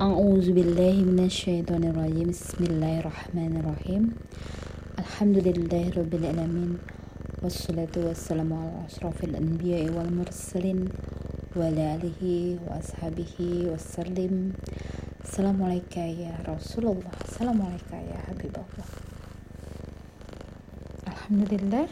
أعوذ بالله من الشيطان الرجيم. بسم الله الرحمن الرحيم. الحمد لله رب العالمين والصلاة والسلام على أشرف الأنبياء والمرسلين وعلى آله وأصحابه وسلم. السلام عليك يا رسول الله. السلام عليك يا حبيب الله. الحمد لله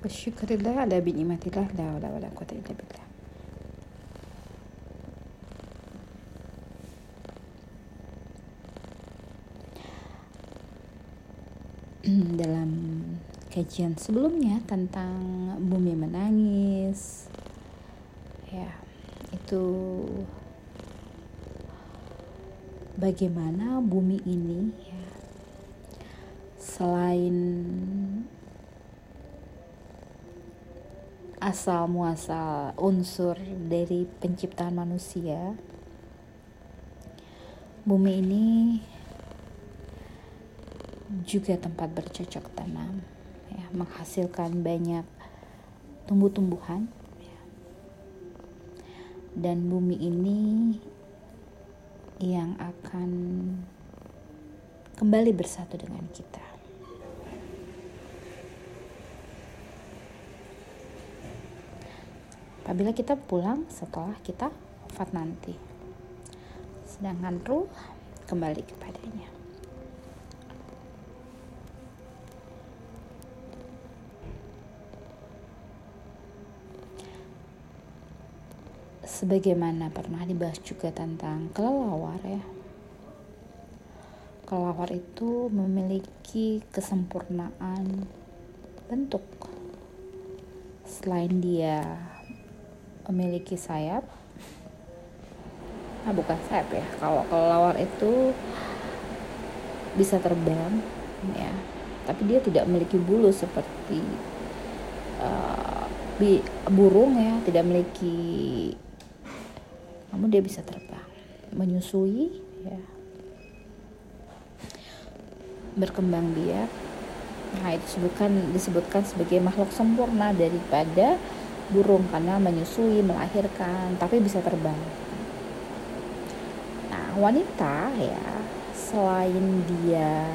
والشكر لله على بنعمة الله لا حول ولا قوة إلا بالله. dalam kajian sebelumnya tentang bumi menangis. Ya itu bagaimana bumi ini ya, selain asal muasal unsur dari penciptaan manusia bumi ini juga tempat bercocok tanam ya, menghasilkan banyak tumbuh-tumbuhan ya. dan bumi ini yang akan kembali bersatu dengan kita apabila kita pulang setelah kita wafat nanti sedangkan ruh kembali kepadanya sebagaimana pernah dibahas juga tentang kelelawar ya. Kelelawar itu memiliki kesempurnaan bentuk. Selain dia memiliki sayap nah bukan sayap ya kalau kelelawar itu bisa terbang ya. Tapi dia tidak memiliki bulu seperti uh, burung ya tidak memiliki namun dia bisa terbang menyusui ya. Berkembang biak. Nah itu disebutkan disebutkan sebagai makhluk sempurna daripada burung karena menyusui melahirkan tapi bisa terbang. Nah wanita ya selain dia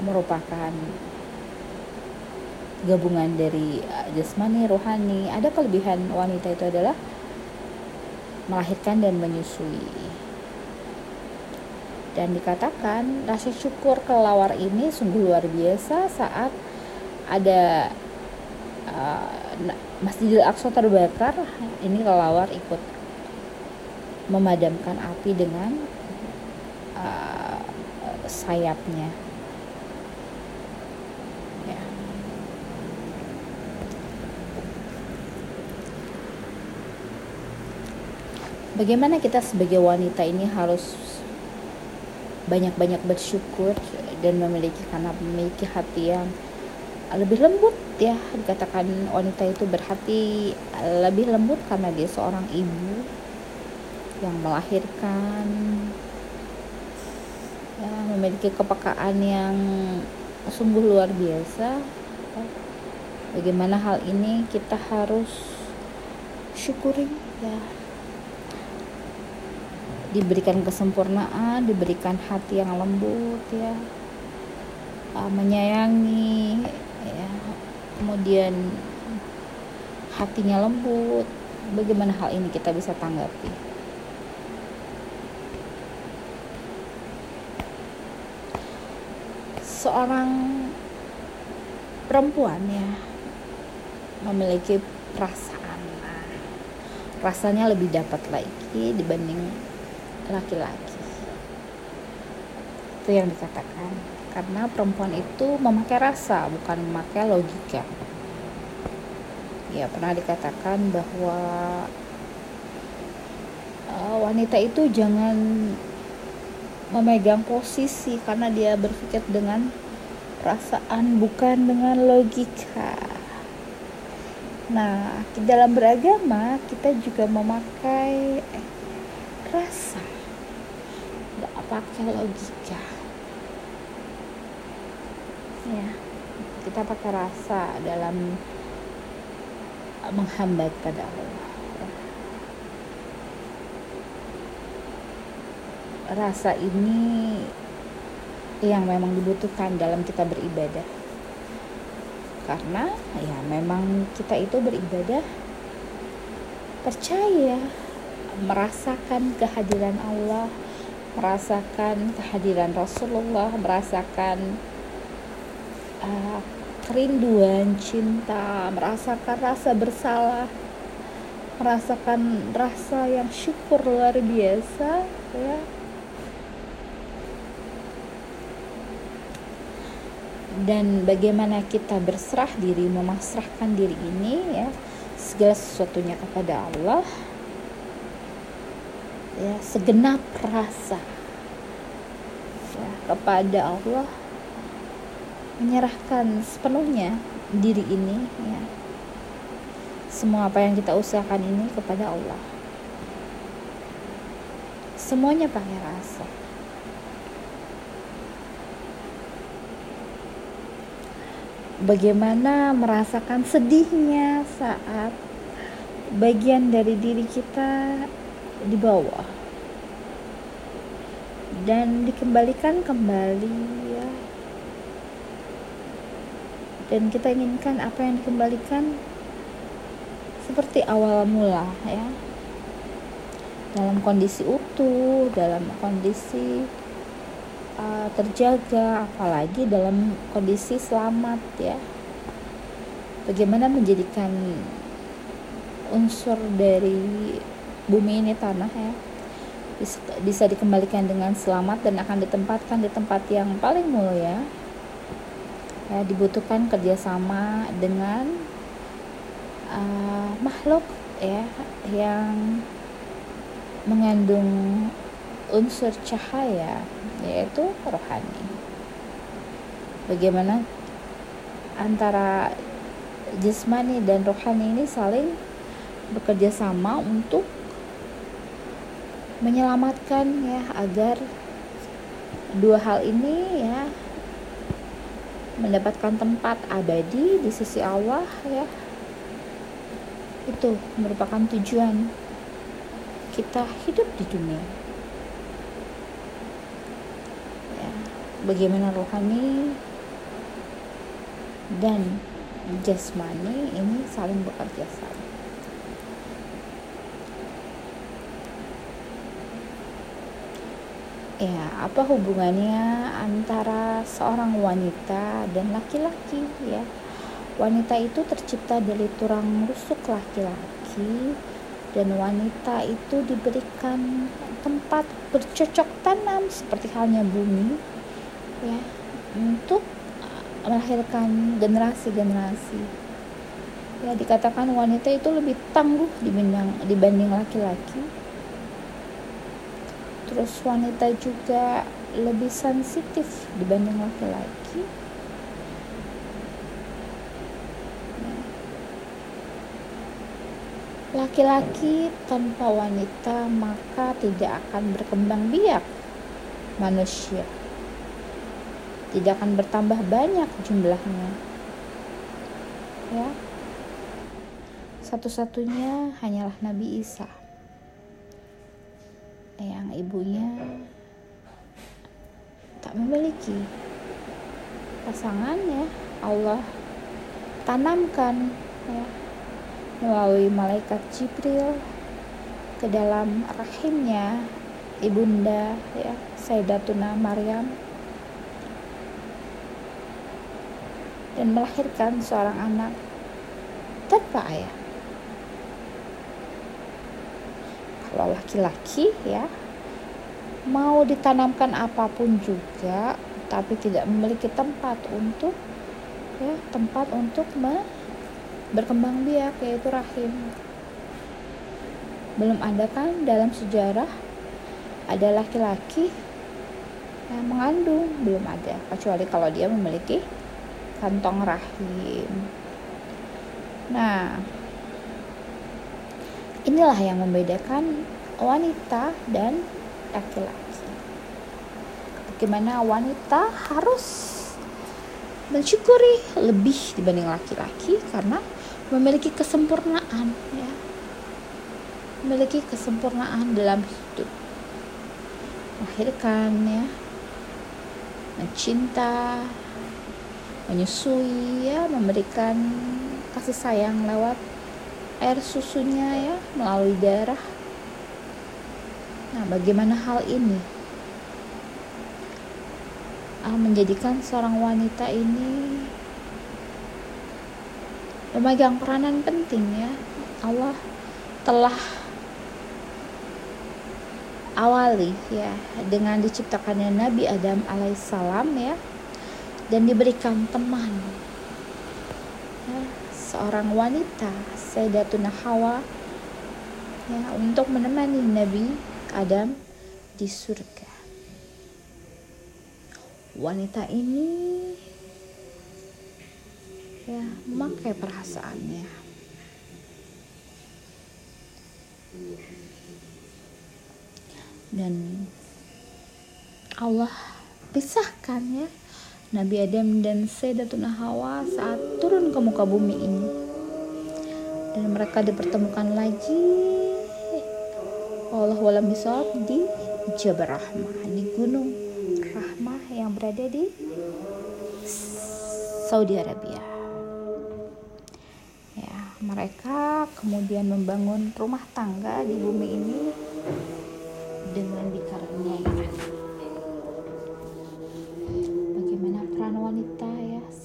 merupakan gabungan dari uh, jasmani, rohani. Ada kelebihan wanita itu adalah melahirkan dan menyusui. Dan dikatakan rasa syukur kelawar ini sungguh luar biasa saat ada uh, Masjidil Aqsa terbakar. Ini kelawar ikut memadamkan api dengan uh, sayapnya bagaimana kita sebagai wanita ini harus banyak-banyak bersyukur dan memiliki karena memiliki hati yang lebih lembut ya? Dikatakan wanita itu berhati lebih lembut karena dia seorang ibu yang melahirkan ya, memiliki kepekaan yang sungguh luar biasa. Bagaimana hal ini kita harus syukuri ya diberikan kesempurnaan, diberikan hati yang lembut ya, uh, menyayangi, ya, kemudian hatinya lembut. Bagaimana hal ini kita bisa tanggapi? Seorang perempuan ya memiliki perasaan rasanya lebih dapat lagi dibanding laki-laki. Itu yang dikatakan. Karena perempuan itu memakai rasa bukan memakai logika. Ya pernah dikatakan bahwa uh, wanita itu jangan memegang posisi karena dia berpikir dengan perasaan bukan dengan logika. Nah di dalam beragama kita juga memakai rasa pakai logika. Ya kita pakai rasa dalam menghamba kepada Allah rasa ini yang memang dibutuhkan dalam kita beribadah. Karena ya memang kita itu beribadah percaya merasakan kehadiran Allah merasakan kehadiran Rasulullah merasakan uh, kerinduan cinta merasakan rasa bersalah merasakan rasa yang syukur luar biasa ya. Dan bagaimana kita berserah diri memasrahkan diri ini ya segala sesuatunya kepada Allah ya segenap rasa. Ya, kepada Allah. Menyerahkan sepenuhnya diri ini ya. Semua apa yang kita usahakan ini kepada Allah. Semuanya pakai rasa. Bagaimana merasakan sedihnya saat bagian dari diri kita di bawah. Dan dikembalikan kembali ya. Dan kita inginkan apa yang dikembalikan seperti awal mula ya. Dalam kondisi utuh dalam kondisi uh, terjaga apalagi dalam kondisi selamat ya. Bagaimana menjadikan unsur dari bumi ini tanah ya bisa, dikembalikan dengan selamat dan akan ditempatkan di tempat yang paling mulia ya dibutuhkan kerjasama dengan uh, makhluk ya yang mengandung unsur cahaya yaitu rohani. Bagaimana antara jasmani dan rohani ini saling bekerja sama untuk menyelamatkan ya agar dua hal ini ya mendapatkan tempat abadi di sisi Allah ya. Itu merupakan tujuan kita hidup di dunia. Ya, bagaimana rohani dan jasmani ini saling bekerja sama ya apa hubungannya antara seorang wanita dan laki-laki ya Wanita itu tercipta dari tulang rusuk laki-laki dan wanita itu diberikan tempat bercocok tanam seperti halnya bumi ya untuk melahirkan generasi-generasi. Ya dikatakan wanita itu lebih tangguh dibanding dibanding laki-laki. Terus wanita juga lebih sensitif dibanding laki-laki Laki-laki tanpa wanita maka tidak akan berkembang biak manusia. Tidak akan bertambah banyak jumlahnya. Ya. Satu-satunya hanyalah Nabi Isa. Yang ibunya tak memiliki pasangan ya Allah tanamkan ya melalui malaikat Jibril ke dalam rahimnya ibunda ya Sayyidatuna Maryam dan melahirkan seorang anak tanpa ayah. Kalau laki-laki ya mau ditanamkan apa pun juga tapi tidak memiliki tempat untuk ya tempat untuk berkembang biak yaitu rahim. Belum ada kan dalam sejarah ada laki-laki yang mengandung belum ada kecuali kalau dia memiliki kantong rahim. Nah inilah yang membedakan wanita dan laki-laki. Bagaimana wanita harus mensyukuri lebih dibanding laki-laki karena memiliki kesempurnaan ya. Memiliki kesempurnaan dalam hidup. Melahirkan ya. Mencinta menyusui ya. Memberikan kasih sayang lewat air susunya ya melalui darah. Nah bagaimana hal ini? Ah, menjadikan seorang wanita ini memegang peranan penting ya. Allah telah awali ya dengan diciptakannya Nabi Adam alaihissalam ya dan diberikan teman. Ya, seorang wanita Sayyidatuna Hawa ya untuk menemani Nabi Adam di surga. Wanita ini ya memakai perasaannya. Dan Allah pisahkan ya Nabi Adam dan Sayyidatuna Hawa saat turun ke muka bumi ini dan mereka dipertemukan lagi Allah walam bisawab di Jabal Rahmah di gunung Rahmah yang berada di Saudi Arabia mereka kemudian membangun rumah tangga di bumi ini dengan dikaruniai.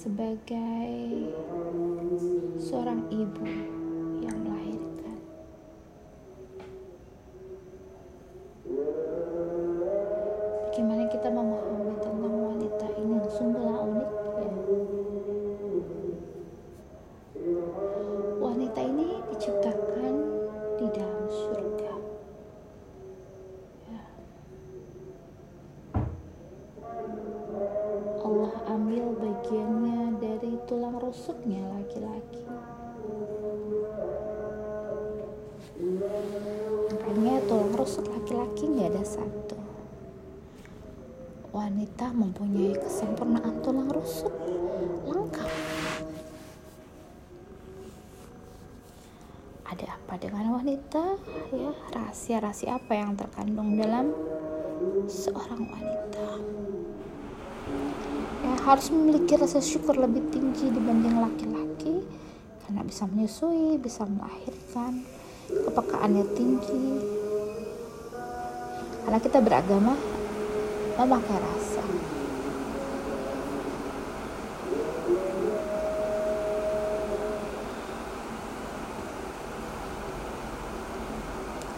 Sebagai seorang ibu yang melahirkan. Wanita mempunyai kesempurnaan tulang rusuk lengkap. ada apa dengan wanita? Ya rahasia-rahasia apa yang terkandung dalam seorang wanita? Ya harus memiliki rasa syukur lebih tinggi dibanding laki-laki karena bisa menyusui bisa melahirkan. Kepekaannya tinggi. Karena kita beragama memakai rasa.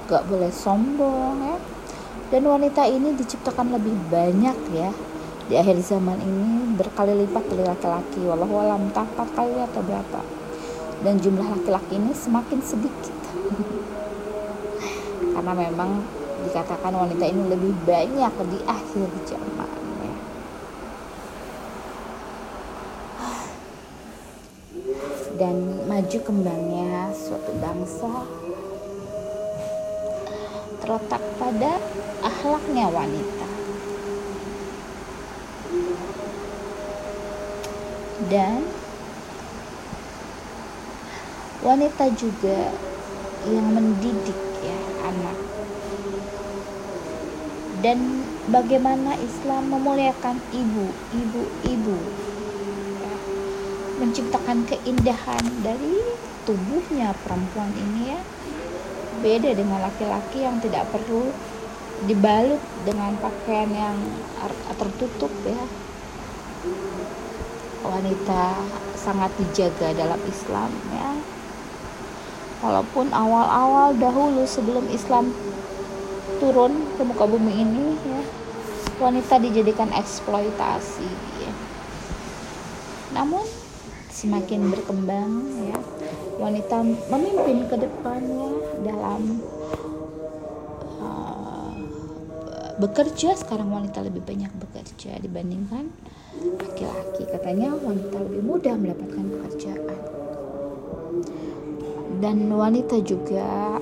Gak boleh sombong ya. Dan wanita ini diciptakan lebih banyak ya. Di akhir zaman ini berkali lipat dari laki-laki walau alam tak kali atau berapa. Dan jumlah laki-laki ini semakin sedikit. Karena memang dikatakan wanita ini lebih banyak di akhir zaman dan maju kembangnya suatu bangsa terletak pada akhlaknya wanita. Dan wanita juga yang mendidik ya anak. Dan bagaimana Islam memuliakan ibu, ibu, ibu. Ya, menciptakan keindahan dari tubuhnya perempuan ini ya. Beda dengan laki-laki yang tidak perlu dibalut dengan pakaian yang tertutup ya. Wanita sangat dijaga dalam Islam ya. Walaupun awal-awal dahulu sebelum Islam turun ke muka bumi ini ya. Wanita dijadikan eksploitasi ya. namun semakin berkembang ya wanita memimpin ke depannya dalam uh, bekerja. Sekarang wanita lebih banyak bekerja dibandingkan laki-laki. Katanya wanita lebih mudah mendapatkan pekerjaan. Dan wanita juga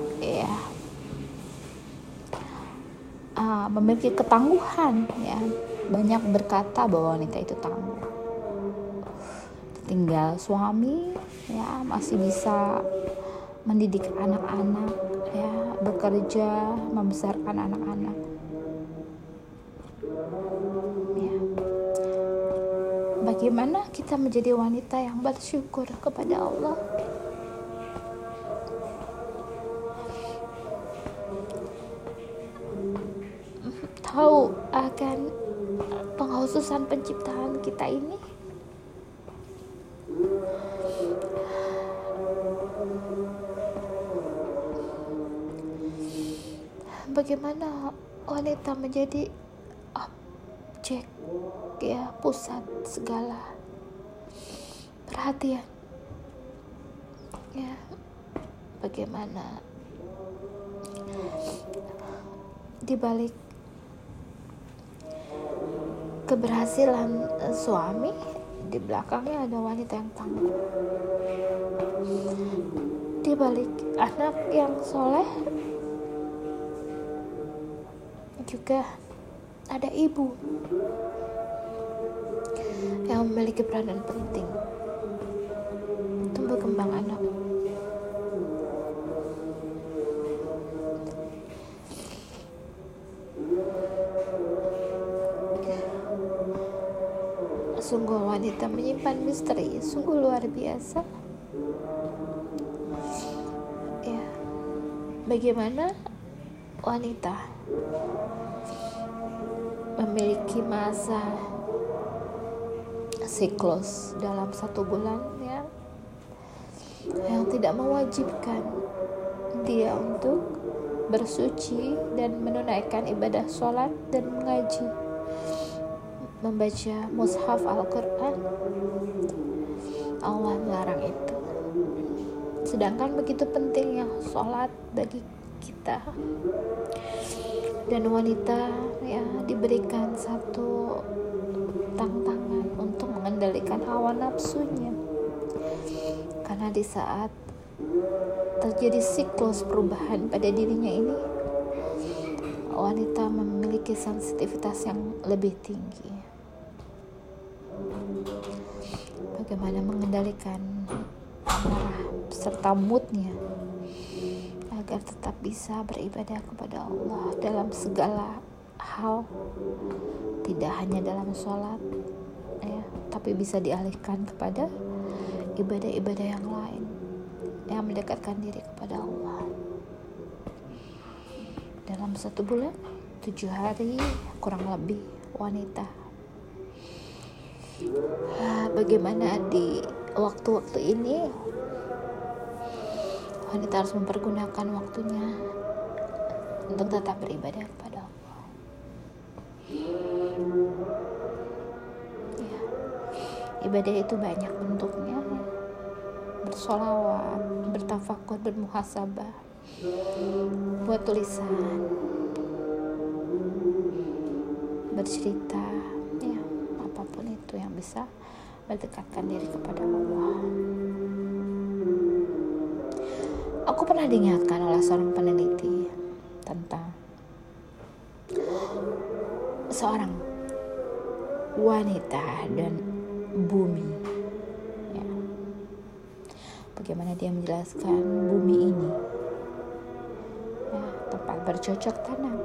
uh, memiliki ketangguhan ya. Banyak berkata bahwa wanita itu tangguh. Tinggal suami ya masih bisa mendidik anak-anak ya bekerja membesarkan anak-anak. Ya. bagaimana kita menjadi wanita yang bersyukur kepada Allah? Tahu akan pengkhususan penciptaan kita ini? Bagaimana wanita menjadi objek ya pusat segala perhatian? Ya bagaimana? Dibalik keberhasilan suami di belakangnya ada wanita yang tangguh di balik anak yang soleh juga ada ibu yang memiliki peranan penting tumbuh kembang anak. Sungguh wanita menyimpan misteri, sungguh luar biasa. Ya, bagaimana wanita memiliki masa siklus dalam satu bulan ya yang tidak mewajibkan dia untuk bersuci dan menunaikan ibadah sholat dan mengaji membaca mushaf Al-Quran. Allah melarang itu. Sedangkan begitu pentingnya sholat bagi kita dan wanita ya diberikan satu tantangan untuk mengendalikan hawa nafsunya. Karena di saat terjadi siklus perubahan pada dirinya ini wanita memiliki sensitivitas yang lebih tinggi bagaimana mengendalikan amarah serta moodnya agar tetap bisa beribadah kepada Allah dalam segala hal tidak hanya dalam sholat ya tapi bisa dialihkan kepada ibadah-ibadah yang lain yang mendekatkan diri kepada Allah. Dalam satu bulan tujuh hari kurang lebih wanita bagaimana di waktu-waktu ini wanita harus mempergunakan waktunya untuk tetap beribadah kepada Allah. Ya, ibadah itu banyak bentuknya, bersolawat, bertafakur, bermuhasabah, buat tulisan, bercerita, itu yang bisa mendekatkan diri kepada Allah. Aku pernah diingatkan oleh seorang peneliti tentang seorang wanita dan bumi. Ya. Bagaimana dia menjelaskan bumi ini ya, tempat bercocok tanam.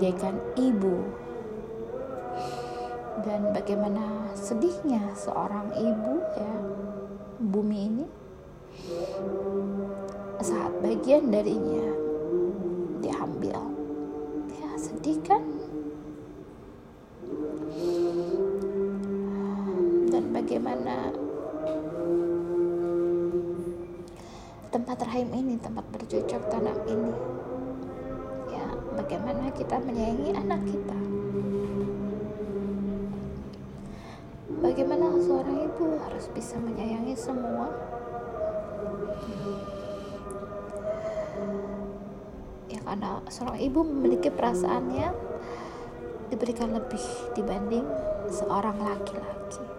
Bagaikan ibu. Dan bagaimana sedihnya seorang ibu ya bumi ini? Saat bagian darinya diambil. Ya sedih kan? Dan bagaimana tempat rahim ini tempat bercocok tanam ini bagaimana kita menyayangi anak kita Bagaimana seorang ibu harus bisa menyayangi semua? Ya karena seorang ibu memiliki perasaannya diberikan lebih dibanding seorang laki-laki.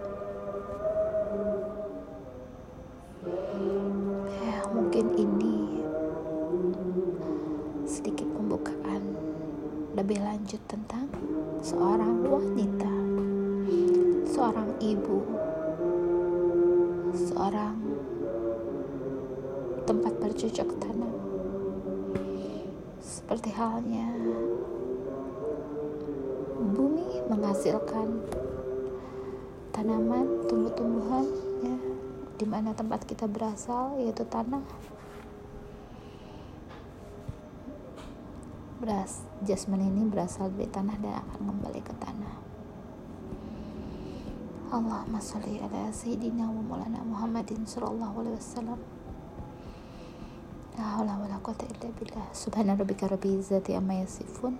Menghasilkan tanaman tumbuh-tumbuhan ya di mana tempat kita berasal yaitu tanah. Beras jasmine ini berasal dari tanah dan akan kembali ke tanah. Allahumma sholli ala sayyidina wa maulana Muhammadin sallallahu alaihi wasallam. La haula wala quwata illa billah. Subhana rabbika rabbil izzati amma yasifun